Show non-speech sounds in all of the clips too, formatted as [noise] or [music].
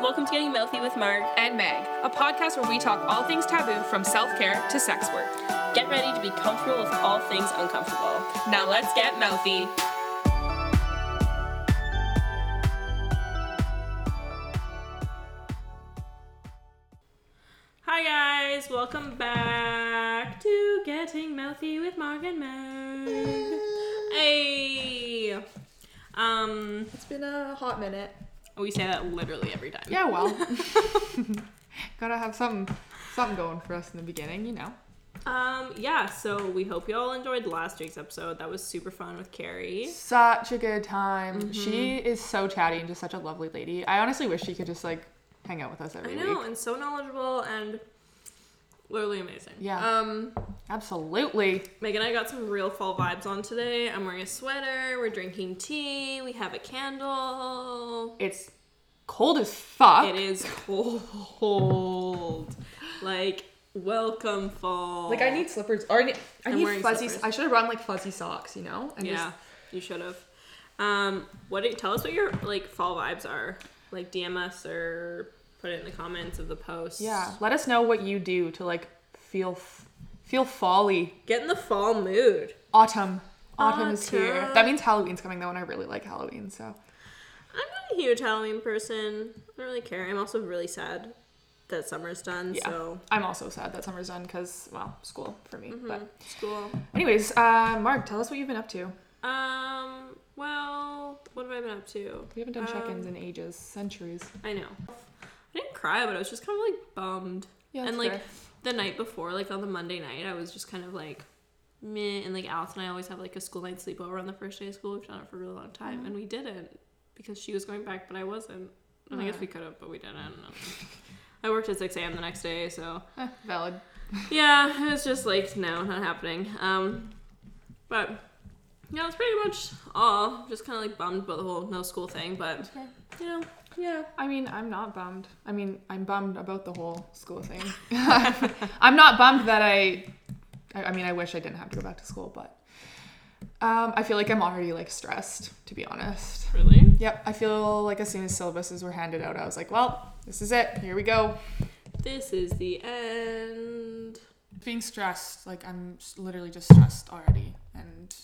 Welcome to Getting Mouthy with Mark. and Meg, a podcast where we talk all things taboo from self care to sex work. Get ready to be comfortable with all things uncomfortable. Now let's get mouthy. Hi guys, welcome back to Getting Mouthy with Mark and Meg. hey. Um, It's been a hot minute. We say that literally every time. Yeah, well. [laughs] [laughs] Gotta have some something going for us in the beginning, you know. Um, yeah, so we hope you all enjoyed last week's episode. That was super fun with Carrie. Such a good time. She is so chatty and just such a lovely lady. I honestly wish she could just like hang out with us every I every know, week. and so knowledgeable and literally amazing. Yeah. Um, Absolutely. Meg and I got some real fall vibes on today. I'm wearing a sweater, we're drinking tea, we have a candle. It's cold as fuck. It is cold. Like, welcome fall. Like I need slippers or I need, I I'm need fuzzy slippers. I should have run like fuzzy socks, you know? And Yeah, you should have. Um, what do tell us what your like fall vibes are? Like DM us or put it in the comments of the post. Yeah. Let us know what you do to like feel f- feel folly. Get in the fall mood. Autumn. Autumn, is here. That means Halloween's coming though, and I really like Halloween, so I'm not a huge Halloween person. I don't really care. I'm also really sad that summer's done. Yeah. So I'm also sad that summer's done because, well, school for me. Mm-hmm. But, school. anyways, uh, Mark, tell us what you've been up to. Um. Well, what have I been up to? We haven't done check-ins Um, in ages, centuries. I know. Cry, but I was just kind of like bummed. Yeah, and like fair. the night before, like on the Monday night, I was just kind of like meh. And like Alice and I always have like a school night sleepover on the first day of school. We've done it for a really long time, Mm-hmm. and we didn't because she was going back, but I wasn't. And I guess we could have, but we didn't. I don't know. I worked at 6 a.m. the next day, so Eh, valid. [laughs] yeah, it was just like no, not happening. Um, but yeah, that's pretty much all. Just kind of like bummed about the whole no school thing, but you know, yeah. I mean, I'm not bummed. I mean, I'm bummed about the whole school thing. [laughs] I'm not bummed that I, I. I mean, I wish I didn't have to go back to school, but um, I feel like I'm already like stressed, to be honest. Really? Yep, I feel like as soon as syllabuses were handed out, I was like, well, this is it. Here we go. This is the end. being stressed like i'm literally just stressed already and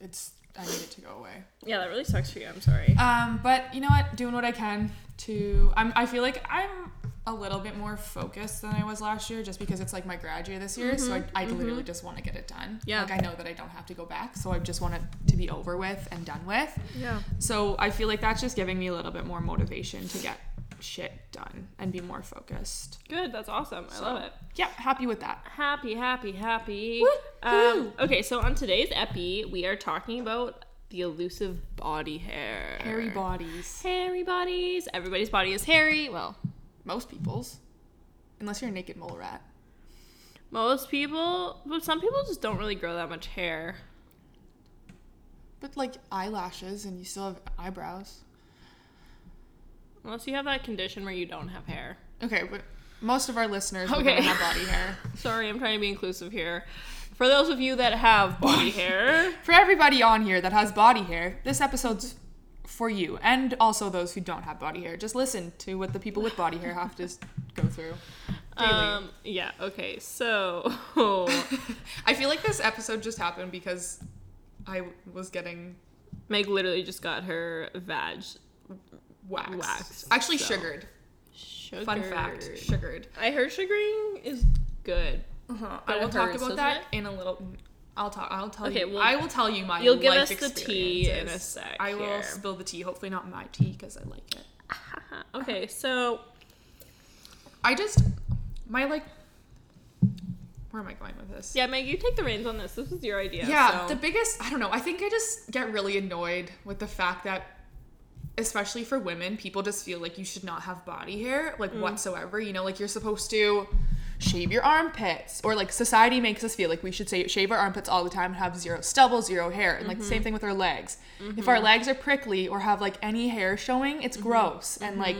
it's i need it to go away Yeah, that really sucks for you. I'm sorry. um but you know what doing what i can to i'm i feel like i'm a little bit more focused than i was last year just because it's like my grad year this year so i, I literally just want to get it done Yeah. like i know that i don't have to go back so i just want it to be over with and done with Yeah. so i feel like that's just giving me a little bit more motivation to get shit done and be more focused Good. That's awesome. I love it. yeah happy with that Happy, happy, happy. Um, okay, so on today's epi, we are talking about the elusive body hair. hairy bodies Hairy bodies. Everybody's body is hairy. Well, Most people's. Unless you're a naked mole rat. most people, but some people just don't really grow that much hair. But like eyelashes and you still have eyebrows. Unless you have that condition where you don't have hair. Okay, but most of our listeners okay. Don't have body hair. [laughs] Sorry, I'm trying to be inclusive here. For those of you that have body [laughs] hair, For everybody on here that has body hair, this episode's for you. And also those who don't have body hair. Just listen to what the people with body hair have to go through. Daily. um, yeah, okay, so [laughs] I feel like this episode just happened because I was getting Meg literally just got her vag waxed. Waxed, Actually, so. sugared. sugared. Fun fact, sugared. I heard sugaring is good. Uh-huh. I will talk hurts, about that it? in a little. I'll talk. I'll tell Okay, you. well, I will tell you my. you'll give us the tea in a sec I will here. spill the tea. Hopefully not my tea because I like it. [laughs] Okay, so I just my like. Where am I going with this? yeah, Meg, you take the reins on this. This is your idea. Yeah, so. the biggest. I don't know. I think I just get really annoyed with the fact that, especially for women, people just feel like you should not have body hair, like Mm. whatsoever. You know, like you're supposed to shave your armpits, or like society makes us feel like we should say shave our armpits all the time and have zero stubble, zero hair, and like the Mm-hmm. same thing with our legs. If our legs are prickly or have like any hair showing, it's Mm-hmm. gross and like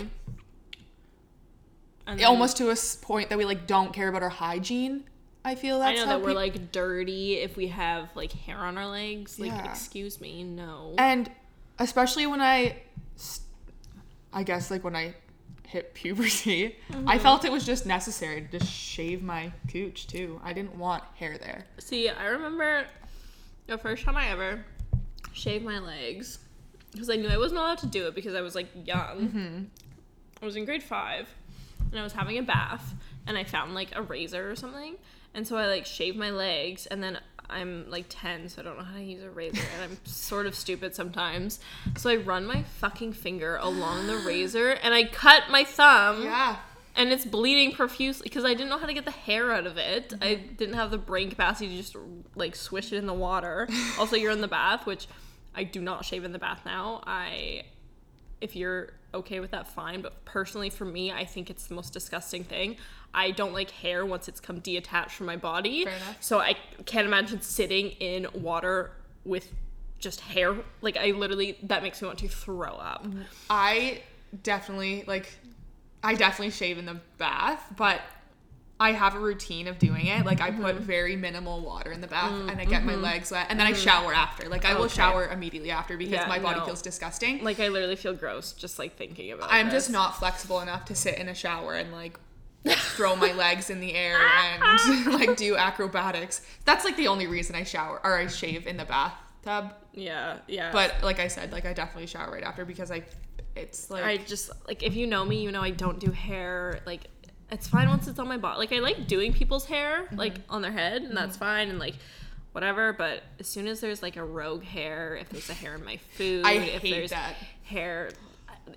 and almost to a point that we like don't care about our hygiene. I feel I that's know how that we're like dirty if we have like hair on our legs. Like, Yeah. excuse me, no. And especially when I, I guess like when I hit puberty, Mm-hmm. I felt it was just necessary to just shave my cooch too. I didn't want hair there. See, I remember the first time I ever shaved my legs because I knew I wasn't allowed to do it because I was like young. I was in grade five and I was having a bath and I found like a razor or something. And so I like shaved my legs and then I'm like 10, so I don't know how to use a razor and I'm sort of stupid sometimes. So I run my fucking finger along the [gasps] razor and I cut my thumb Yeah. and it's bleeding profusely because I didn't know how to get the hair out of it. Mm-hmm. I didn't have the brain capacity to just like swish it in the water. [laughs] also, you're in the bath, which I do not shave in the bath now. I, if you're okay with that, fine. But personally, for me, I think it's the most disgusting thing. I don't like hair once it's come detached from my body. Fair enough. So I can't imagine sitting in water with just hair. Like I literally, that makes me want to throw up. I definitely like I definitely shave in the bath, but I have a routine of doing it. Like I Mm-hmm. put very minimal water in the bath and I get my legs wet and then I shower after. Like I will Mm, shower immediately after because Yeah, my body no. feels disgusting. Like I literally feel gross just like thinking about. It. I'm this. just not flexible enough to sit in a shower and like [laughs] throw my legs in the air and [laughs] like do acrobatics. That's like the only reason I shower or I shave in the bathtub. Yeah, yeah. But like I said, like I definitely shower right after because I it's like I just like if you know me, you know I don't do hair. Like it's fine once it's on my body. Like I like doing people's hair, Mm-hmm. like on their head, and that's fine. And like whatever. But as soon as there's like a rogue hair, if there's a hair in my food, I if hate there's that. hair.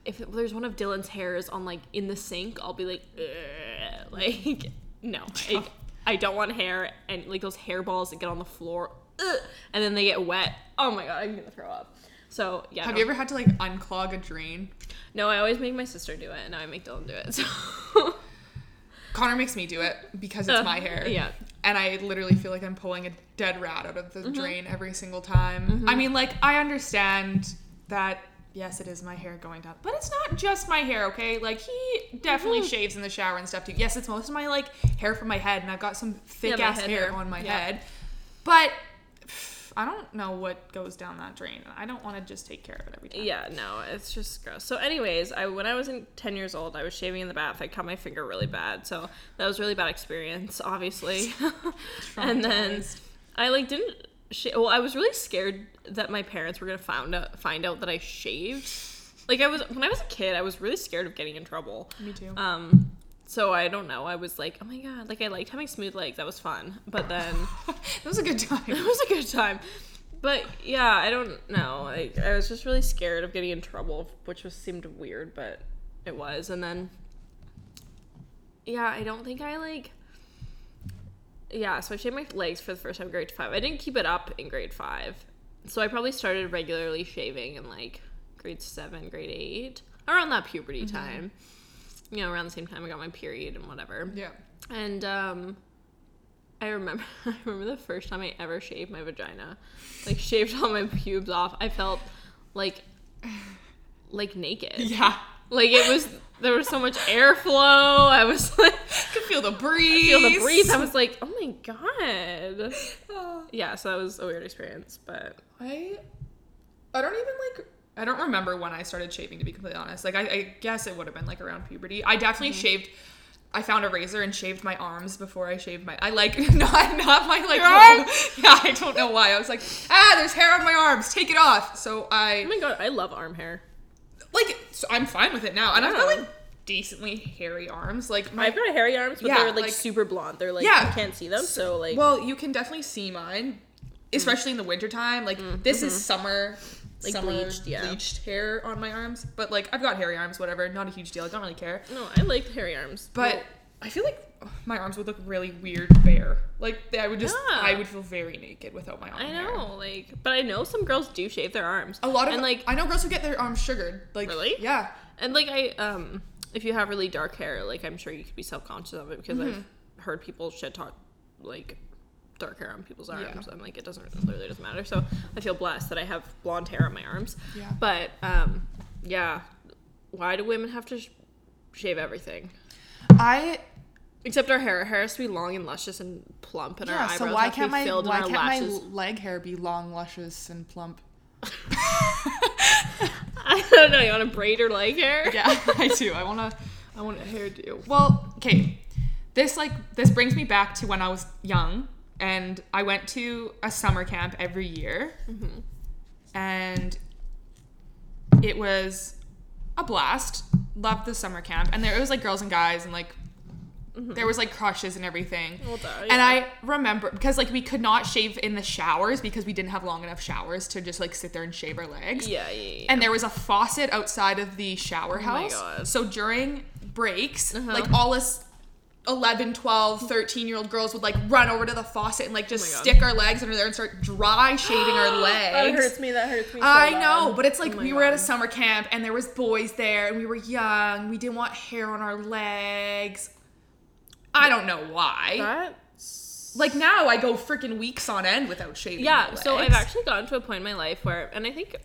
If there's one of Dylan's hairs on like in the sink, I'll be like, "Ugh." like no, I, [laughs] I don't want hair and like those hairballs that get on the floor, ugh, and then they get wet. Oh my god, I'm gonna throw up. So yeah. have no. you ever had to like unclog a drain? No, I always make my sister do it, and now I make Dylan do it. [laughs] So Connor makes me do it because it's Uh, my hair. yeah. And I literally feel like I'm pulling a dead rat out of the Mm-hmm. drain every single time. I mean, like, I understand that, yes, it is my hair going down, but it's not just my hair, okay? Like, he definitely Mm-hmm. shaves in the shower and stuff too. Yes, it's most of my, like, hair from my head, and I've got some thick my ass hair hair. on my Yeah. head. But I don't know what goes down that drain. I don't want to just take care of it every time. yeah, no, it's just gross. So, anyways, I when I was in ten years old, I was shaving in the bath. I cut my finger really bad, so that was a really bad experience, obviously. [laughs] and then I like didn't. Sh- well, I was really scared that my parents were gonna find out find out that I shaved. Like I was when I was a kid, I was really scared of getting in trouble. Me too. Um, so I don't know. I was like, oh my god, like I liked having smooth legs. That was fun. But then [laughs] it was a good time. [laughs] it was a good time. But yeah, I don't know. Like I was just really scared of getting in trouble, which was seemed weird, but it was. And then yeah, I don't think I like. Yeah, so I shaved my legs for the first time in grade five. I didn't keep it up in grade five, so I probably started regularly shaving in like grade seven, grade eight, around that puberty mm-hmm. time. You know, around the same time I got my period and whatever. Yeah. And um I remember [laughs] I remember the first time I ever shaved my vagina. Like shaved all my pubes off. I felt like like naked. [laughs] Yeah. Like it was there was so much airflow. I was [laughs] like could feel the breeze. feel the breeze. I was like, "Oh my god." Yeah, so that was a weird experience, but I I don't even like I don't remember when I started shaving to be completely honest. Like I, I guess it would have been like around puberty. I definitely shaved I found a razor and shaved my arms before I shaved my I like [laughs] not not my like [laughs] yeah, I don't know why. I was like, ah, there's hair on my arms, take it off. So I. oh my god, I love arm hair. like so I'm fine with it now. And I've got like decently hairy arms. Like my I've got hairy arms, but Yeah, they're like, like- super blonde. They're like Yeah. you can't see them, so like Well, you can definitely see mine, especially in the wintertime. Like this is summer, Mm, mm-hmm. Like summer bleached, yeah. bleached hair on my arms. But like I've got hairy arms, whatever. Not a huge deal. I don't really care. no, I like hairy arms. But I feel like my arms would look really weird bare. Like I would just, Yeah. I would feel very naked without my arm. I hair. know, like, but I know some girls do shave their arms. A lot of and like, I know girls who get their arms sugared. Like Really? Yeah. and like I um, if you have really dark hair, like I'm sure you could be self conscious of it because I've Mm-hmm. heard people shit talk like dark hair on people's arms. Yeah. I'm like, it doesn't it literally doesn't matter. So I feel blessed that I have blonde hair on my arms. Yeah. But um, yeah, why do women have to sh- shave everything? I Except our hair. Our hair has to be long and luscious and plump, and our yeah. eyebrows So why have to can't be my filled why our can't lashes. my leg hair be long, luscious, and plump? [laughs] I don't know. You want to braid your leg hair? [laughs] Yeah, I do. I wanna I want a hairdo. Well, okay. This like this brings me back to when I was young and I went to a summer camp every year. And it was a blast. Loved the summer camp. And there it was like girls and guys and like there was like crushes and everything. Well, duh, And. I remember because like we could not shave in the showers because we didn't have long enough showers to just like sit there and shave our legs. Yeah, yeah, yeah. And there was a faucet outside of the shower Oh my house. God. So during breaks, Uh-huh. like all us 11, 12, 13 year old girls would like run over to the faucet and like just Oh stick our legs under there and start dry shaving our [gasps] legs. that hurts me. That hurts me. So I bad. know, but it's like Oh we were at a summer camp and there was boys there and we were young. We didn't want hair on our legs. I don't know why. Like now I go freaking weeks on end without shaving. yeah. So I've actually gotten to a point in my life where, and I think,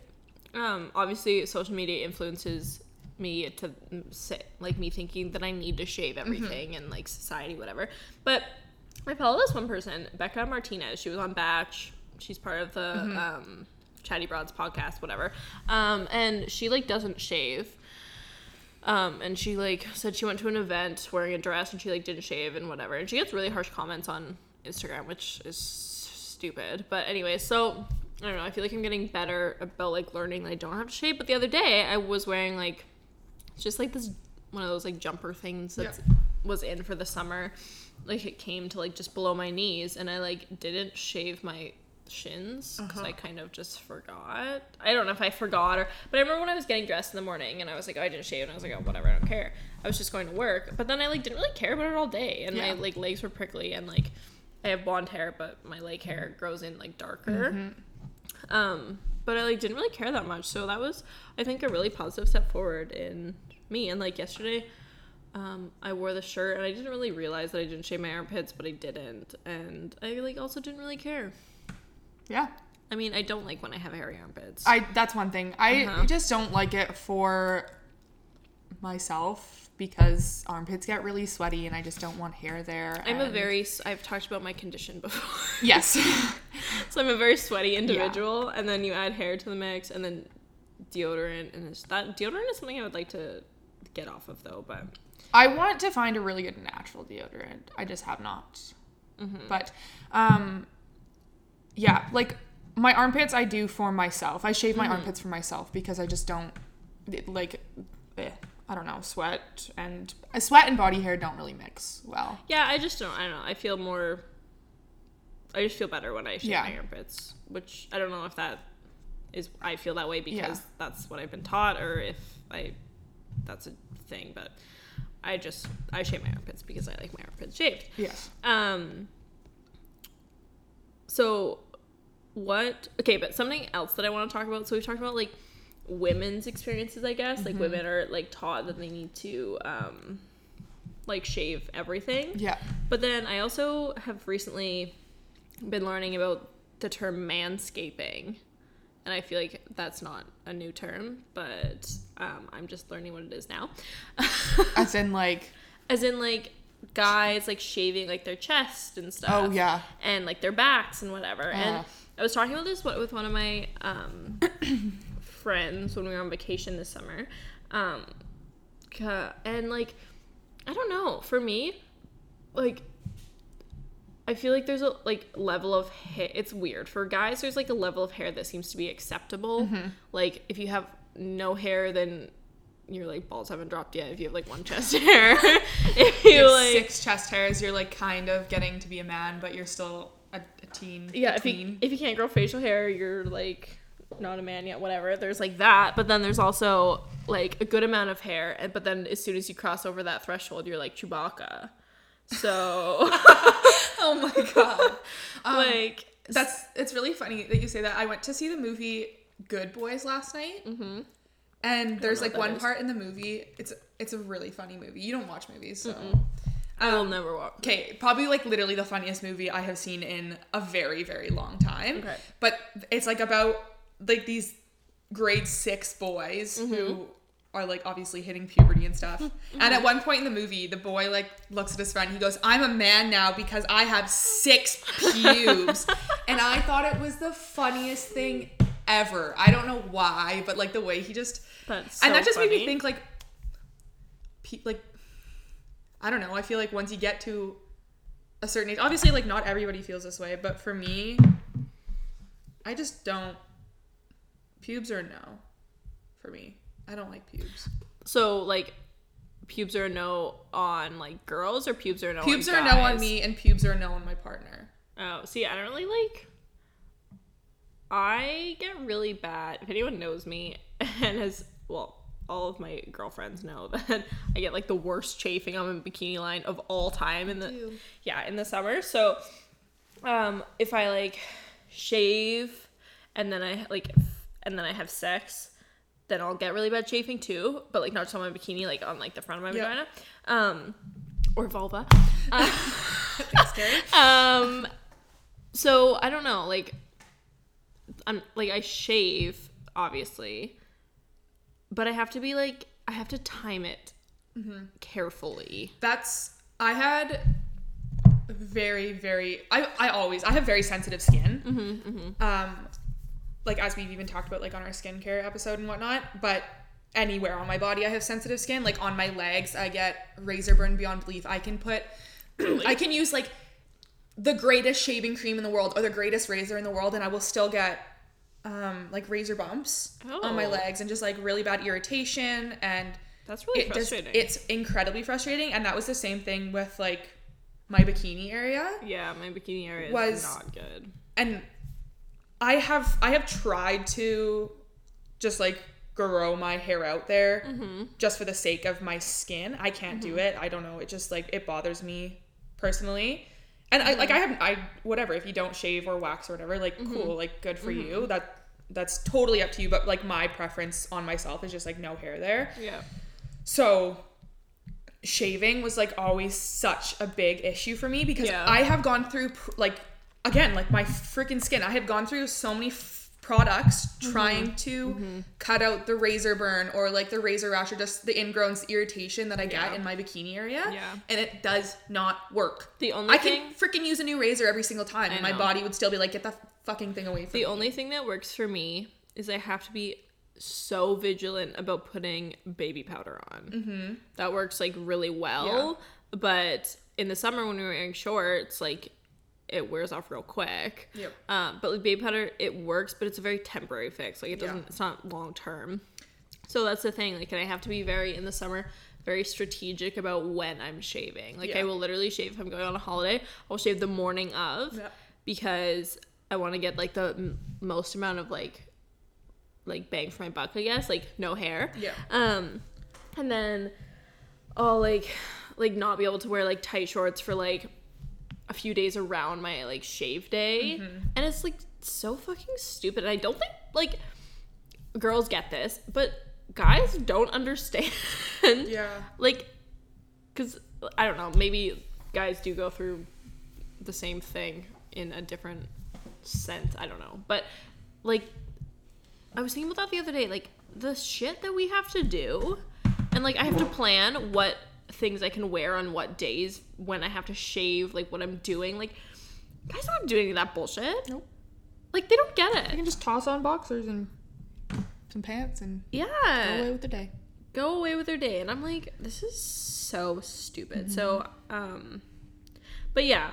um, obviously social media influences me to sit like me thinking that I need to shave everything and like society whatever. But I follow this one person, Becca Martinez. She was on Batch. She's part of the um, Chatty Broads podcast, whatever. Um, and she like doesn't shave. Um, and she like said she went to an event wearing a dress and she like didn't shave and whatever. And she gets really harsh comments on Instagram, which is stupid. But anyway, so I don't know. I feel like I'm getting better about like learning that I don't have to shave. But the other day I was wearing like just like this one of those like jumper things that Yeah. was in for the summer. Like it came to like just below my knees, and I like didn't shave my shins because uh-huh. I kind of just forgot. I don't know if I forgot or, but I remember when I was getting dressed in the morning and I was like, oh, I didn't shave, and I was like, oh, whatever, I don't care. I was just going to work, but then I like didn't really care about it all day, and Yeah. my like legs were prickly, and like I have blonde hair, but my leg hair mm-hmm. grows in like darker. Mm-hmm. Um, but I like didn't really care that much, so that was I think a really positive step forward in me. And like yesterday, um, I wore the shirt and I didn't really realize that I didn't shave my armpits, but I didn't, and I like also didn't really care. yeah. I mean, I don't like when I have hairy armpits. I that's one thing. I Uh-huh. just don't like it for myself because armpits get really sweaty and I just don't want hair there. I'm a very I've talked about my condition [laughs] before. yes. [laughs] so I'm a very sweaty individual, and then you add hair to the mix, and then deodorant, and that deodorant is something I would like to get off of though. But I want to find a really good natural deodorant. I just have not. Mm-hmm. But um yeah, like my armpits I do for myself. I shave my Mm-hmm. armpits for myself because I just don't like eh, I don't know, sweat and uh, sweat and body hair don't really mix well. yeah, I just don't. I don't know. I feel more. I just feel better when I shave Yeah. my armpits, which I don't know if that is. I feel that way because Yeah. that's what I've been taught, or if I that's a thing. But I just I shave my armpits because I like my armpits shaved. Yes. Um. So, what? Okay, but something else that I want to talk about. So we've talked about like women's experiences, I guess. Like women are like taught that they need to um, like shave everything. Yeah. But then I also have recently been learning about the term manscaping. And I feel like that's not a new term, but um, I'm just learning what it is now. [laughs] As in like As in, like, guys, like, shaving, like, their chest and stuff. oh yeah. And, like, their backs and whatever. And. I was talking about this with one of my um, [coughs] friends when we were on vacation this summer. Um, and, like, I don't know. For me, like, I feel like there's a like level of hair. It's weird for guys. There's like a level of hair that seems to be acceptable. Mm-hmm. Like if you have no hair, then your like balls haven't dropped yet. If you have like one chest [laughs] hair, [laughs] if you You have like six chest hairs, you're like kind of getting to be a man, but you're still a, a teen. yeah, if you if you can't grow facial hair, you're like not a man yet. Whatever. There's like that, but then there's also like a good amount of hair, and but then as soon as you cross over that threshold, you're like Chewbacca. So [laughs] oh my god. [laughs] Um, like That's it's really funny that you say that. I went to see the movie Good Boys last night, mm-hmm. and there's like one is. part in the movie. It's it's a really funny movie. You don't watch movies, so I will never walk. okay, probably like literally the funniest movie I have seen in a very very long time. Okay. but it's like about like these grade six boys Mm-hmm. who are like obviously hitting puberty and stuff. Mm-hmm. And at one point in the movie, the boy like looks at his friend. He goes, "I'm a man now because I have six pubes." [laughs] and I thought it was the funniest thing ever. I don't know why, but like the way he just That's and that just made me think like, pe- like I don't know. I feel like once you get to a certain age, obviously, like not everybody feels this way, but for me, I just don't. Pubes are no for me. I don't like pubes. So like pubes are a no on like girls or pubes are a no Pubes on are no on me, and pubes are no on my partner. Oh, see, I don't really like. I get really bad. If anyone knows me [laughs] and has, well, all of my girlfriends know [laughs] that I get like the worst chafing on my bikini line of all time in the yeah in the summer. So, um, if I like shave and then I like and then I have sex, then I'll get really bad chafing too. But like not just on my bikini, like on like the front of my Yeah. vagina, um, or vulva. [laughs] Thanks, Carrie. [laughs] Um, so I don't know, like, I'm like I shave obviously, but I have to be like I have to time it carefully. That's I had very very I I always I have very sensitive skin. Um, like as we've even talked about like on our skincare episode and whatnot, but anywhere on my body I have sensitive skin. Like on my legs, I get razor burn beyond belief. I can put [clears throat] I can use like the greatest shaving cream in the world or the greatest razor in the world, and I will still get um like razor bumps on my Oh. legs and just like really bad irritation and That's really it just frustrating. it's incredibly frustrating and that was the same thing with like my bikini area yeah, my bikini area is Was- not good. and i have i have tried to just like grow my hair out there Mm-hmm. just for the sake of my skin i can't do it i don't know it just like it bothers me personally and i like i Mm-hmm. have i whatever if you don't shave or wax or whatever like Mm-hmm. cool like good for you that that's totally up to you but like my preference on myself is just like no hair there Yeah. so shaving was like always such a big issue for me because Yeah. I have gone through pr- like again like my freaking skin. I have gone through so many f- products Mm-hmm. trying to cut out the razor burn or like the razor rash or just the ingrown irritation that I get Yeah. in my bikini area. Yeah. And it does not work. The only I can freaking use a new razor every single time and my know. body would still be like get the fucking thing away from the me. only thing that works for me is I have to be so vigilant about putting baby powder on. Mm-hmm. That works like really well. But in the summer when we're wearing shorts, like it wears off real quick. Yep. Um, but with baby powder, it works, but it's a very temporary fix. Like it doesn't. It's not long term. So that's the thing. Like, and I have to be very in the summer, very strategic about when I'm shaving. Like, Yeah. I will literally shave if I'm going on a holiday. I'll shave the morning of Yep. because I want to get like the m- most amount of like like bang for my buck, I guess. Like no hair. Yeah. Um, and then I'll like like not be able to wear like tight shorts for like a few days around my like shave day, mm-hmm. and it's like so fucking stupid. And I don't think like girls get this, but guys don't understand. Yeah. Like, because I don't know, maybe guys do go through the same thing in a different sense. I don't know. But, like, I was thinking about that the other day. Like, the shit that we have to do, and, like, I have to plan what things I can wear on what days when I have to shave, like, what I'm doing. Like, guys aren't doing that bullshit. Nope. Like, they don't get it. You can just toss on boxers and some pants and yeah, go away with the day. go away with their day and i'm like this is so stupid so um but yeah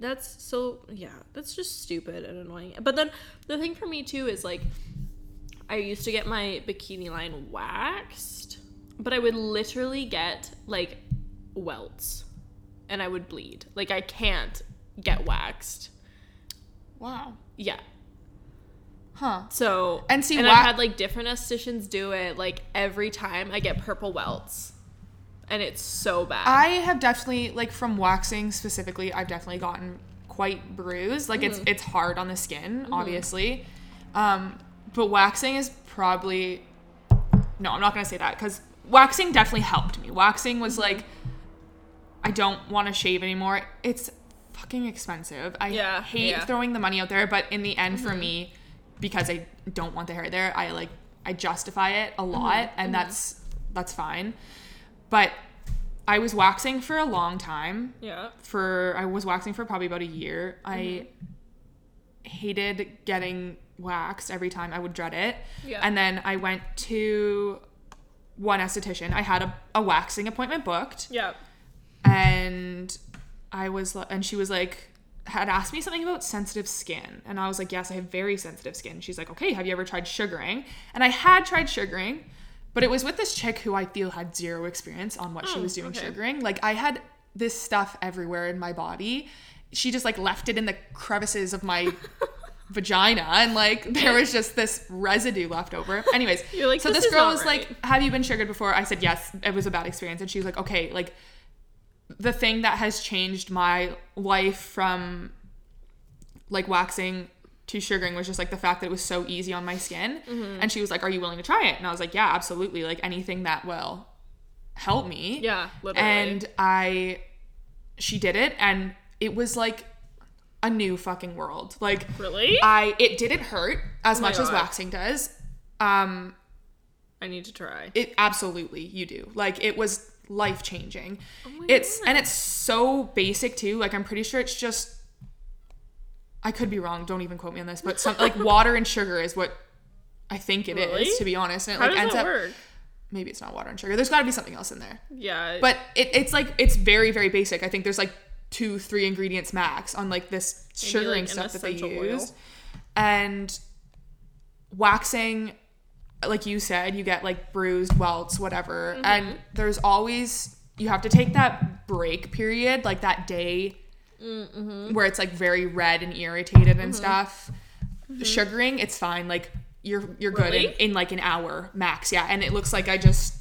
that's so yeah that's just stupid and annoying but then the thing for me too is like i used to get my bikini line waxed but i would literally get like welts and i would bleed like i can't get waxed Wow. yeah Huh. so And see, and wa- I've had like different estheticians do it. Like every time I get purple welts, and it's so bad. I have definitely like from waxing specifically, I've definitely gotten quite bruised. Like it's it's hard on the skin, obviously. Um, but waxing is probably no, I'm not gonna say that because waxing definitely helped me. Waxing was mm-hmm. like I don't want to shave anymore. It's fucking expensive. I Yeah, hate yeah. throwing the money out there, but in the end, for mm-hmm. me, because I don't want the hair there, I like I justify it a mm-hmm, lot, and that's that's fine. But I was waxing for a long time. yeah. For I was waxing for probably about a year. I hated getting waxed every time. I would dread it. Yeah. And then I went to one esthetician. I had a, a waxing appointment booked Yeah. and I was and she was like had asked me something about sensitive skin and I was like yes I have very sensitive skin she's like okay have you ever tried sugaring and I had tried sugaring but it was with this chick who I feel had zero experience on what she Oh, was doing okay. sugaring like I had this stuff everywhere in my body she just like left it in the crevices of my [laughs] vagina and like there was just this residue left over. Anyways [laughs] like, so "This this, girl was right." like have you been sugared before? I said yes it was a bad experience. And she was like okay like the thing that has changed my life from like waxing to sugaring was just like the fact that it was so easy on my skin. Mm-hmm. and she was like are you willing to try it? And i was like yeah absolutely. Like anything that will help me. Yeah, literally. and i she did it and it was like a new fucking world like really? i it didn't hurt as my much as waxing does um I need to try. it absolutely you do like it was life changing Oh it's God. and it's so basic too like i'm pretty sure it's just i could be wrong don't even quote me on this but some like [laughs] water and sugar is what i think it is Really? to be honest and it How like does ends that up work? maybe it's not water and sugar there's got to be something else in there Yeah. but it, it's like it's very very basic i think there's like two three ingredients max on like this Maybe, sugaring like, stuff that they essential oil. use and waxing like you said you get like bruised welts whatever. Mm-hmm. and there's always you have to take that break period like that day Mm-hmm. where it's like very red and irritated and stuff. Sugaring it's fine. Like you're you're good in, in like an hour max. Yeah. And it looks like i just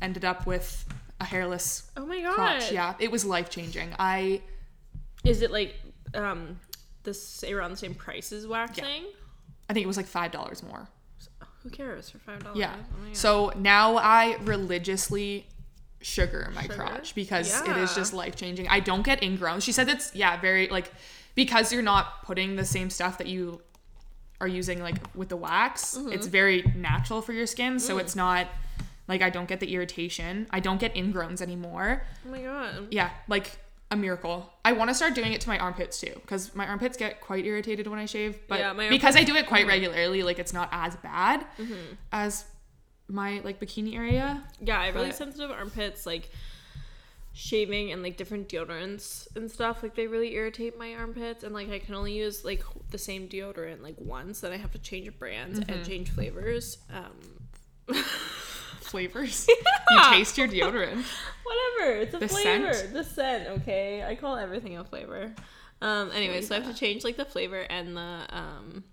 ended up with a hairless oh my god. crotch yeah it was life changing i Is it like um this around the same price as waxing? i think it was like five dollars more Who cares for five dollars? yeah Oh so now i religiously sugar my Sugar? crotch because it is just life changing i don't get ingrown she said it's yeah very like because you're not putting the same stuff that you are using like with the wax Mm-hmm. it's very natural for your skin Mm. so it's not like i don't get the irritation i don't get ingrowns anymore oh my god. yeah like a miracle i want to start doing it to my armpits too because my armpits get quite irritated when i shave but Yeah, my because i do it quite regularly like it's not as bad Mm-hmm. as my like bikini area Yeah, I have really But- sensitive armpits, like shaving and like different deodorants and stuff. Like they really irritate my armpits, and like I can only use like the same deodorant like once. Then I have to change brands Mm-hmm. and change flavors. Um, [laughs] flavors [laughs] you taste your deodorant [laughs] whatever, it's a The flavor. scent? The scent, okay. I call everything a flavor. Um. Anyway, so I have to change like the flavor and the um.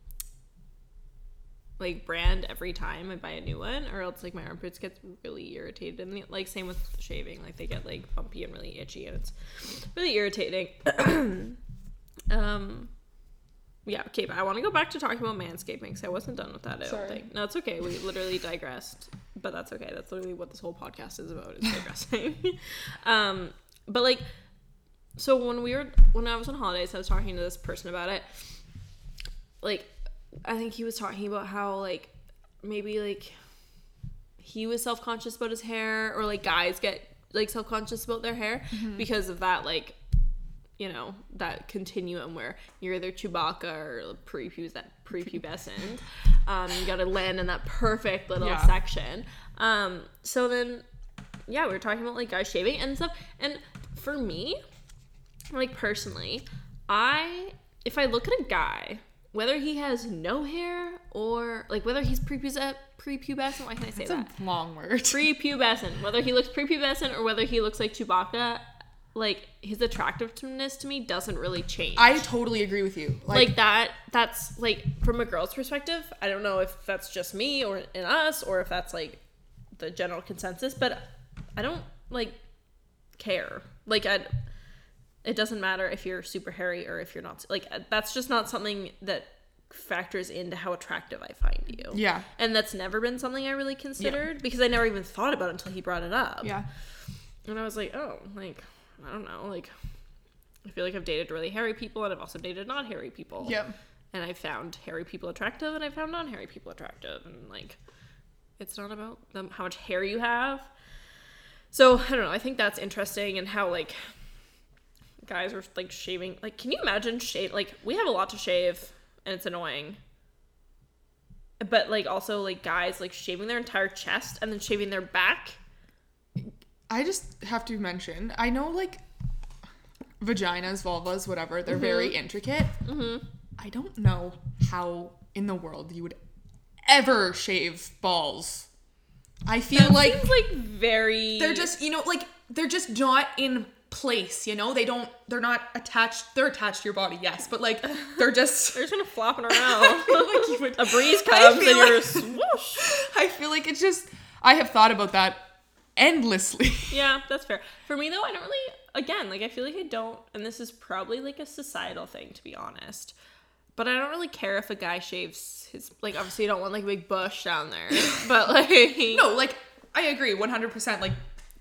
Like brand every time I buy a new one, or else like my armpits get really irritated. And like same with shaving, like they get like bumpy and really itchy, and it's really irritating. [coughs] um, yeah, okay, but I want to go back to talking about manscaping because I wasn't done with that. I don't Sorry. think. No, it's okay. We literally digressed, but that's okay. That's literally what this whole podcast is about: is digressing. [laughs] um, but like, so when we were when I was on holidays, I was talking to this person about it. Like, I think he was talking about how like maybe like he was self conscious about his hair, or like guys get like self conscious about their hair because of that like you know that continuum where you're either Chewbacca or prepubes prepubescent. [laughs] um, you got to land in that perfect little Yeah. section. Um, so then, yeah, we were talking about like guys shaving and stuff. And for me, like personally, I if I look at a guy, whether he has no hair or like whether he's prepubescent, prepubescent, why can I say it's that? a long word [laughs] prepubescent, whether he looks prepubescent or whether he looks like Chewbacca, like his attractiveness to me doesn't really change. i totally agree with you like, like, that. That's like from a girl's perspective. I don't know if that's just me or in us or if that's like the general consensus, but I don't like care. Like I. It doesn't matter if you're super hairy or if you're not. Like that's just not something that factors into how attractive I find you. yeah And that's never been something I really considered because I never even thought about it until he brought it up. yeah And I was like, oh, like, I don't know. Like, I feel like I've dated really hairy people and I've also dated not hairy people. yep And I found hairy people attractive and I found non hairy people attractive. And like, it's not about them, how much hair you have. So I don't know. I think that's interesting and how like guys are like shaving. Like, can you imagine shave? Like, we have a lot to shave and it's annoying. But like also like guys like shaving their entire chest and then shaving their back. I just have to mention, I know like vaginas, vulvas, whatever, they're very intricate. Mm-hmm. I don't know how in the world you would ever shave balls. I feel That like seems like very. they're just, you know, like they're just not in place, you know? They don't they're not attached. They're attached to your body, yes, but like they're just [laughs] They're just kind of flopping around. [laughs] like would- a breeze [laughs] comes and you're swoosh. I feel like it's just I have thought about that endlessly. [laughs] Yeah, that's fair. For me though, I don't really. Again, like I feel like I don't, and this is probably like a societal thing to be honest. But I don't really care if a guy shaves his like. Obviously, you don't want like a big bush down there, [laughs] but like No, like I agree 100%. Like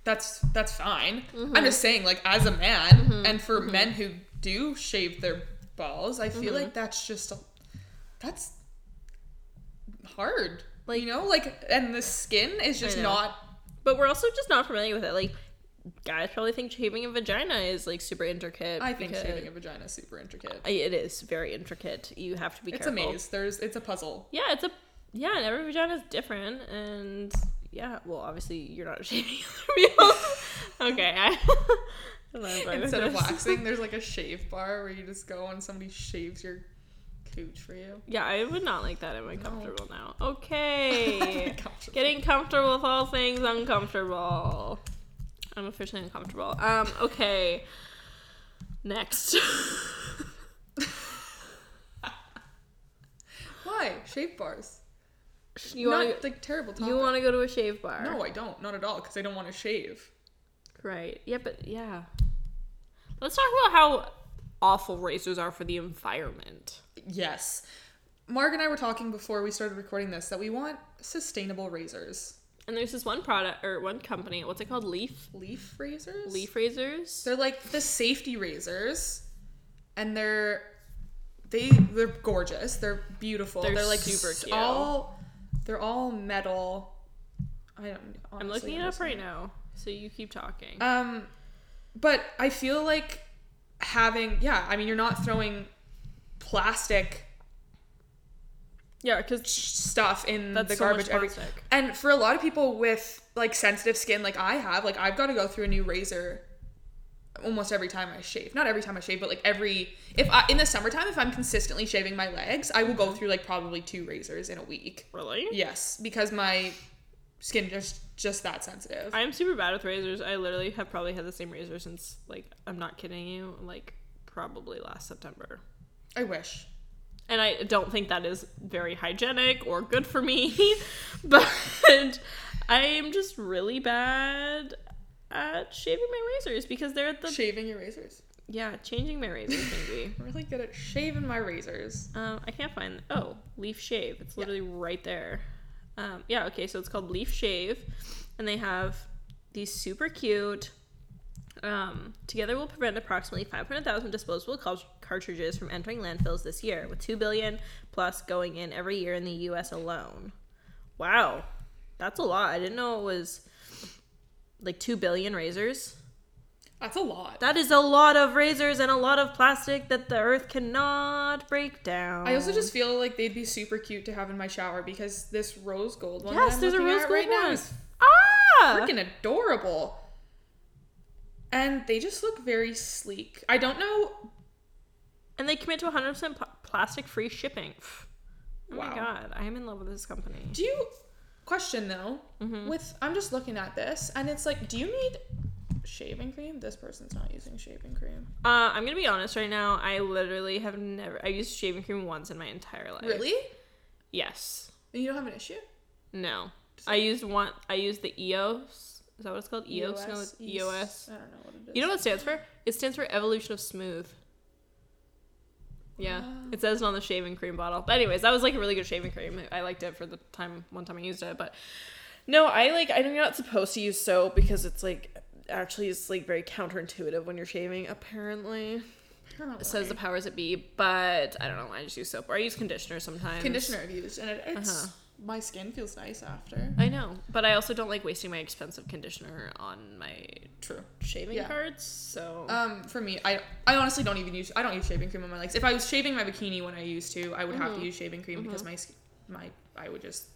that's that's fine. Mm-hmm. I'm just saying like as a man and for men who do shave their balls, I Mm-hmm. feel like that's just a, that's hard. Like- you know, like and the skin is just not But we're also just not familiar with it. Like, guys probably think shaving a vagina is like super intricate. I think shaving a vagina is super intricate. It is very intricate. You have to be It's careful. a maze. There's it's a puzzle. Yeah, it's a yeah, and every vagina is different, and yeah. Well, obviously you're not [laughs] shaving other people. okay, I. [laughs] I don't know if I'm Instead of waxing, [laughs] there's like a shave bar where you just go and somebody shaves your cooch for you. Yeah, I would not like that. Am I comfortable now? [laughs] Okay. [laughs] Comfortable. Getting comfortable with all things uncomfortable. I'm officially uncomfortable. Um, okay. Next. [laughs] Why shave bars? you want to like terrible. Topic. you want to go to a shave bar? No, I don't. Not at all. Because I don't want to shave. Right. Yeah, but yeah. Let's talk about how awful razors are for the environment. Yes. Mark and I were talking before we started recording this that we want sustainable razors. And there's this one product or one company. What's it called? Leaf. Leaf razors? Leaf razors. They're like the safety razors. And they're they they're gorgeous. They're beautiful. They're They're, like super cute. all they're all metal. I don't I'm looking it up right now. So you keep talking. Um, but I feel like having yeah, I mean you're not throwing plastic yeah, because stuff in the so garbage every and for a lot of people with like sensitive skin like I have, like I've got to go through a new razor almost every time I shave. Not every time I shave, but like every if I in the summertime if I'm consistently shaving my legs, I will go through like probably two razors in a week. really, Yes, because my skin just just that sensitive. I'm super bad with razors. I literally have probably had the same razor since like I'm not kidding you, like probably last September. I wish. And I don't think that is very hygienic or good for me, [laughs] but I am just really bad at shaving my razors because they're at the Shaving your razors. yeah changing my razors maybe. [laughs] I'm really good at shaving my razors. Um, I can't find. Oh, Leaf Shave. It's literally right there. Um, yeah. Okay. So it's called Leaf Shave, and they have these super cute. Um, together will prevent approximately 500,000 disposable cartridges from entering landfills this year, with 2 billion plus going in every year in the U.S. alone. Wow, that's a lot. I didn't know it was like 2 billion razors. That's a lot. That is a lot of razors and a lot of plastic that the earth cannot break down. I also just feel like they'd be super cute to have in my shower because this rose gold one Yes, there's a rose gold right now one. is ah freaking adorable. And they just look very sleek. I don't know. And they commit to 100% pl- plastic free shipping. Oh Wow. my god, I am in love with this company. Do you question though? Mm-hmm. With I'm just looking at this and it's like, do you need shaving cream? This person's not using shaving cream. Uh, I'm gonna be honest right now. I literally have never. I used shaving cream once in my entire life. Really? Yes. And you don't have an issue? No. I used one. I used the EOS. Is that what it's called? EOS. No, it's EOS. I don't know what it is. You know what it stands for? It stands for Evolution of Smooth. Yeah, it says it on the shaving cream bottle. But anyways, that was like a really good shaving cream. I liked it for the time one time I used it. But no, I like I know you're not supposed to use soap because it's like actually it's like very counterintuitive when you're shaving. Apparently, Apparently. says the powers that be. But I don't know. Why I just use soap or I use conditioner sometimes. conditioner I've used and it, it's Uh-huh. My skin feels nice after. I know, but I also don't like wasting my expensive conditioner on my True. shaving Yeah. parts. So Um, for me, I I honestly don't even use I don't use shaving cream on my legs. If I was shaving my bikini when I used to, I would have Mm-hmm. to use shaving cream because my my I would just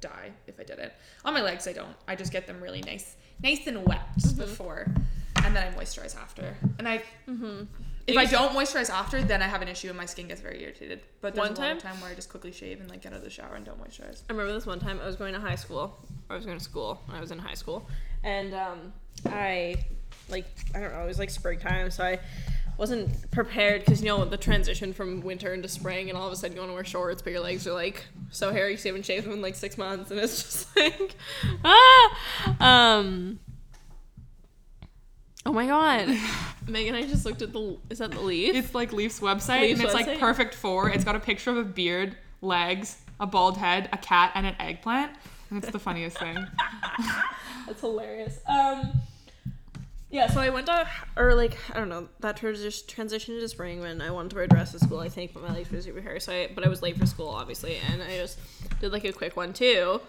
die if I did it. On my legs, I don't. I just get them really nice, nice and wet Mm-hmm. before, and then I moisturize after. And I, Mm-hmm. If I don't moisturize after, then I have an issue and my skin gets very irritated. But there's One time- time where I just quickly shave and like get out of the shower and don't moisturize. I remember this one time I was going to high school. I was going to school when I was in high school. And um, I, like, I don't know, it was like springtime, so I wasn't prepared because, you know, the transition from winter into spring, and all of a sudden you want to wear shorts, but your legs are like so hairy, you haven't shaved them in like six months, and it's [laughs] just like, ah! Um, oh my god. [sighs] Megan, I just looked at the, is that the leaf? It's like Leaf's website, Leaf's and it's website? like perfect for. It's got a picture of a beard, legs, a bald head, a cat, and an eggplant. And it's the funniest thing. [laughs] That's hilarious. Um, yeah, so I went to, or like, I don't know, that transi- transition to spring when I wanted to wear a dress to school, I think, but my legs were super hairy. So I, but I was late for school, obviously, and I just did like a quick one too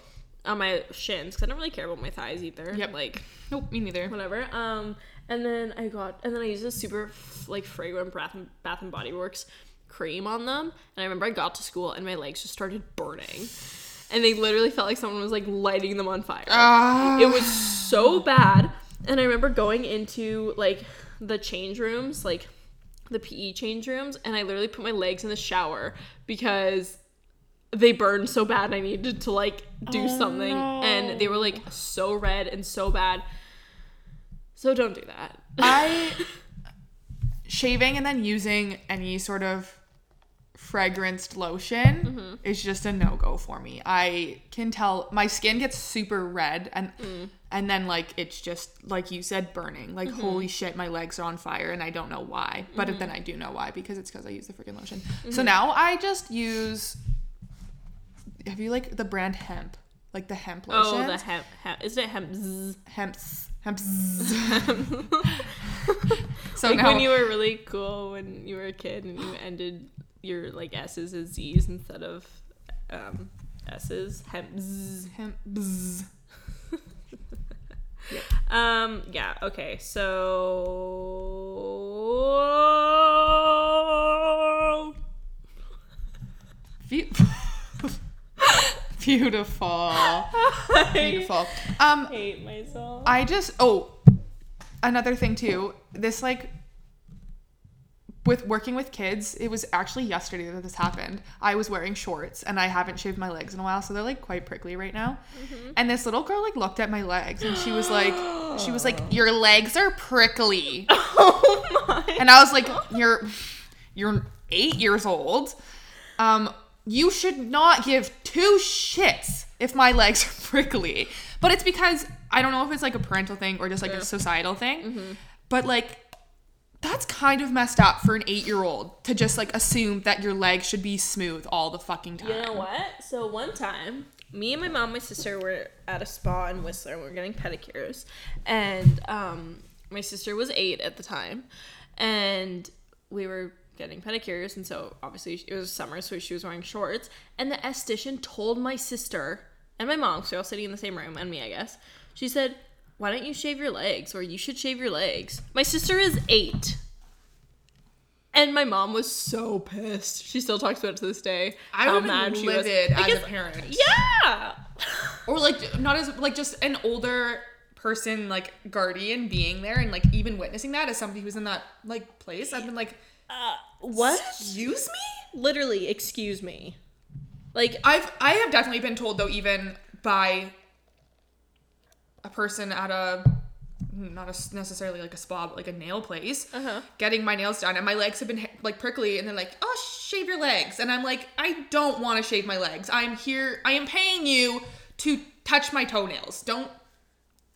on my shins because I don't really care about my thighs either. Yep. Like, Nope, me neither. whatever. Um, and then I got, and then I used a super like fragrant Bath and, Bath and Body Works cream on them. And I remember I got to school and my legs just started burning, and they literally felt like someone was like lighting them on fire. Ah. It was so bad. And I remember going into like the change rooms, like the PE change rooms, and I literally put my legs in the shower because they burned so bad and I needed to like do something. And they were like so red and so bad. So don't do that. I [laughs] shaving and then using any sort of fragranced lotion Mm-hmm. is just a no go for me. I can tell my skin gets super red and Mm. and then like it's just like you said burning. Like Mm-hmm. holy shit, my legs are on fire and I don't know why. But then I do know why because it's because I use the freaking lotion. Mm-hmm. So now I just use. Have you like the brand hemp? Like the hemp lotion. Oh, the hemp. hemp. Is it hemp? Zzz? Hemps hemps. so like now when you were really cool when you were a kid and you ended your like S's as Z's instead of um, S's. Hemp. Zzz. hemp. [laughs] Um. Yeah. Okay. So. Be- Beautiful. [laughs] Beautiful. Um, hate myself. I just oh, another thing too. This like with working with kids, it was actually yesterday that this happened. I was wearing shorts and I haven't shaved my legs in a while, so they're like quite prickly right now. And this little girl like looked at my legs and she was like, she was like, [gasps] "Your legs are prickly." [laughs] oh my. And I was like, "You're, you're eight years old. Um, you should not give two shits if my legs are [laughs] prickly." But it's because I don't know if it's like a parental thing or just like a societal thing. But like, that's kind of messed up for an eight-year-old to just like assume that your legs should be smooth all the fucking time. You know what? So one time, me and my mom, and my sister were at a spa in Whistler. And We were getting pedicures, and um, my sister was eight at the time, and we were getting pedicures, and so obviously it was summer, so she was wearing shorts. And the esthetician told my sister and my mom, so they're all sitting in the same room, and me, I guess. She said, "Why don't you shave your legs? Or you should shave your legs." My sister is eight. And my mom was so pissed. She still talks about it to this day. I how would have mad been she was. livid as Because- a parent. Yeah. or like not as like just an older person like guardian being there and like even witnessing that as somebody who's in that like place i've been like Uh, what? excuse me Literally, excuse me. Like, i've i have definitely been told though even by a person at a not a, necessarily like a spa but like a nail place Uh-huh. getting my nails done and my legs have been like prickly and they're like oh shave your legs and i'm like i don't want to shave my legs i'm here i am paying you to touch my toenails don't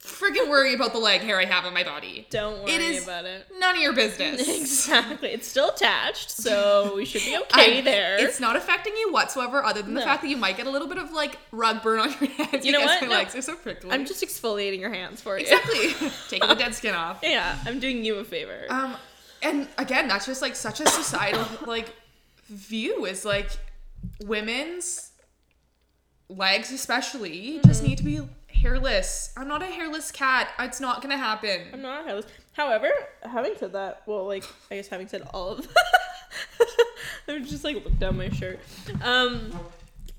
friggin' worry about the leg hair i have on my body don't worry It is about it. none of your business [laughs] Exactly. It's still attached, so we should be [laughs] okay I- there. It's not affecting you whatsoever, other than the fact that you might get a little bit of like rug burn on your [laughs] hands. You know what? My No. legs are so prickly. I'm just exfoliating your hands for you. exactly taking the dead skin off. Yeah, I'm doing you a favor. Um, and again, that's just like such a societal like view is like women's legs, especially, just Mm-hmm. need to be hairless. I'm not a hairless cat. It's not gonna happen. I'm not hairless. However, having said that, well, like I guess having said all of, [laughs] I would just like look down my shirt. Um,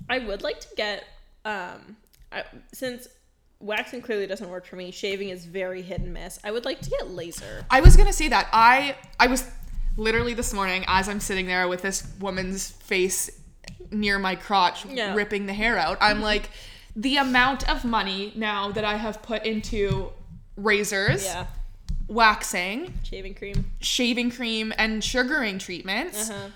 I would like to get um I, since waxing clearly doesn't work for me, shaving is very hit and miss. I would like to get laser. I was gonna say that. I I was literally this morning as I'm sitting there with this woman's face near my crotch, Yeah. ripping the hair out. I'm like, the amount of money now that I have put into razors, Yeah, waxing, shaving cream. shaving cream, and sugaring treatments. Uh-huh.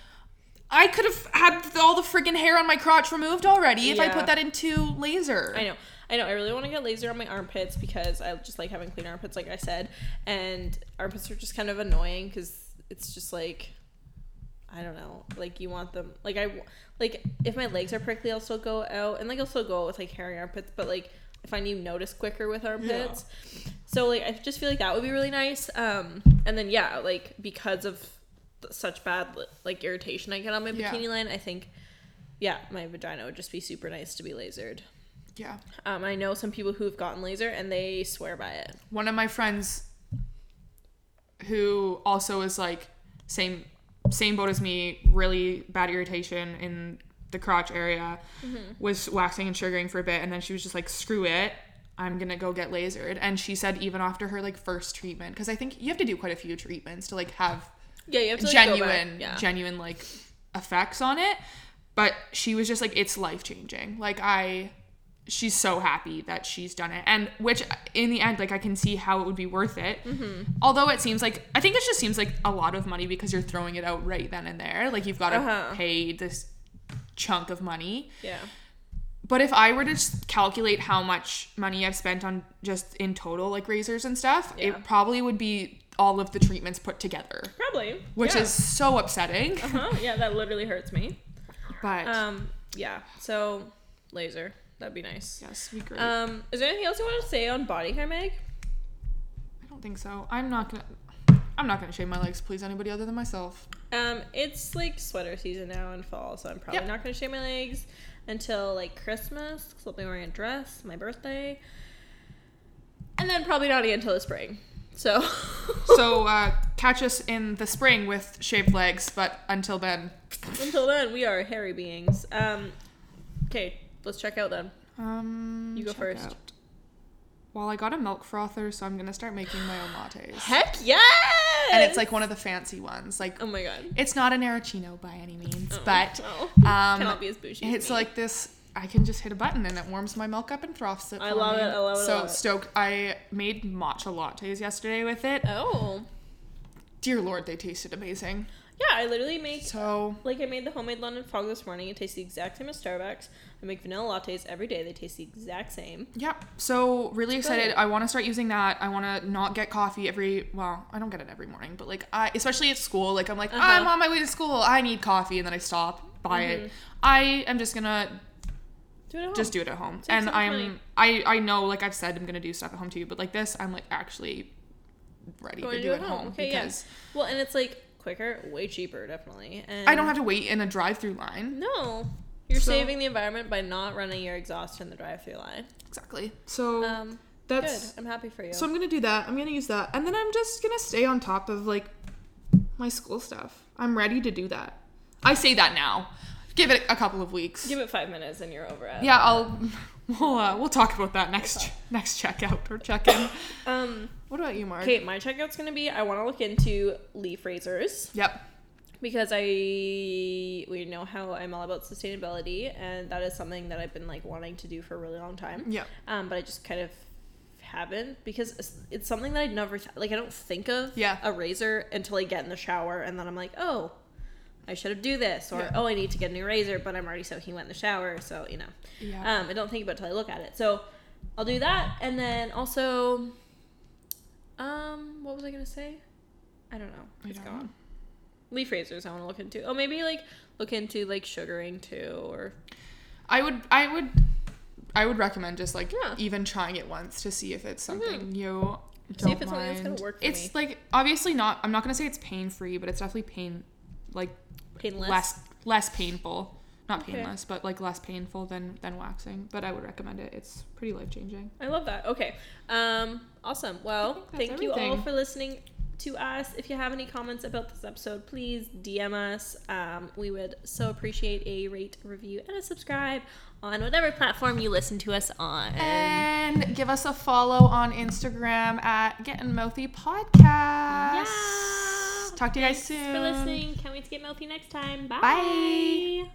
I could have had all the friggin' hair on my crotch removed already if I put that into laser. I know. I know. I really want to get laser on my armpits because I just like having clean armpits, like I said. And armpits are just kind of annoying because it's just like, I don't know. Like you want them. Like I, like if my legs are prickly, I'll still go out, and like I'll still go out with like hairy armpits. But like if I find you notice quicker with armpits. So like I just feel like that would be really nice. Um, and then yeah, like because of such bad like irritation I get on my Yeah. bikini line, I think. Yeah, my vagina would just be super nice to be lasered. Yeah. Um, I know some people who've gotten laser and they swear by it. one of my friends who also is like same same boat as me really bad irritation in the crotch area mm-hmm. was waxing and sugaring for a bit and then she was just like screw it i'm gonna go get lasered and she said even after her like first treatment because i think you have to do quite a few treatments to like have Yeah, you have to like, genuine. Yeah. genuine like effects on it but she was just like it's life changing like i she's so happy that she's done it and which in the end like i can see how it would be worth it Mm-hmm. although it seems like i think it just seems like a lot of money because you're throwing it out right then and there like you've got to Uh-huh. pay this chunk of money yeah. but if i were to just calculate how much money i've spent on just in total like razors and stuff Yeah. it probably would be all of the treatments put together Probably. which yeah. is so upsetting Uh-huh. Yeah, that literally hurts me. but Um, yeah. So laser. That'd be nice. yes we great Um, is there anything else you want to say on body hair, Meg? I don't think so. I'm not gonna. I'm not gonna shave my legs. Please anybody other than myself. Um, it's like sweater season now in fall, so I'm probably Yep. not gonna shave my legs until like Christmas because I'll be wearing a dress, my birthday, and then probably not again until the spring. So, [laughs] so [laughs] uh, catch us in the spring with shaved legs. But until then, until then, we are hairy beings. Um, okay, let's check out then. um, You go first. out. Well, I got a milk frother, so I'm gonna start making my own lattes. Heck yes! And it's like one of the fancy ones. Like oh my god. it's not an Aeroccino by any means, Oh, but no. um, Cannot be as bougie It's like this. I can just hit a button and it warms my milk up and froths it. I love me. it, I love it, So love it. stoked! I made matcha lattes yesterday with it. Oh. Dear Lord, they tasted amazing. Yeah, I literally make So like I made the homemade London fog this morning. It tastes the exact same as Starbucks. I make vanilla lattes every day. They taste the exact same. Yeah. So really excited. good. I want to start using that. I want to not get coffee every. Well, I don't get it every morning, but like I, especially at school, like I'm like Uh-huh. I'm on my way to school. I need coffee, and then I stop, buy Mm-hmm. it. I am just gonna Do it at home. just do it at home, and I'm. money. I I know, like I've said, I'm gonna do stuff at home too, but like this, I'm like actually ready Going to do it at home Okay, because yeah. Well, and it's like quicker, way cheaper, definitely. And I don't have to wait in a drive-through line. No, you're So- saving the environment by not running your exhaust in the drive-through line. Exactly. So Um, that's good. I'm happy for you. So I'm gonna do that. I'm gonna use that, and then I'm just gonna stay on top of like my school stuff. I'm ready to do that. I say that now. Give it a couple of weeks. Give it five minutes and you're over it. yeah, I'll. We'll uh, we'll talk about that next next checkout or check in. [coughs] Um. What about you, Mark? Okay, my checkout's gonna be I want to look into leaf razors. Yep. because I we know how I'm all about sustainability, and that is something that I've been like wanting to do for a really long time. Yeah. Um, but I just kind of haven't because it's, something that I never th- like. I don't think of Yeah. a razor until I get in the shower, and then I'm like, oh, I should have do this, or Yeah. oh, I need to get a new razor, but I'm already soaking wet in the shower, so you know. Yeah. Um, I don't think about it till I look at it. So I'll do that, and then also, um, what was I gonna say? I don't know. It's don't gone. know. Leaf razors I want to look into. Oh, maybe like look into like sugaring too, or I would I would I would recommend just like Yeah. even trying it once to see if it's something you don't See if it's something that's gonna mind. work for it's me. like obviously not. I'm not gonna say it's pain free, but it's definitely pain like painless. less less painful. Not Okay. painless, but like less painful than than waxing. But I would recommend it. It's pretty life changing. I love that. Okay. Um. Awesome. Well, thank you all for listening to us. If you have any comments about this episode, please DM us. Um, we would so appreciate a rate, review, and a subscribe on whatever platform you listen to us on. And give us a follow on Instagram at Getting Mouthy Podcast. Yeah. Talk to you guys soon. Thanks for listening. Can't wait to get melty next time. Bye. Bye.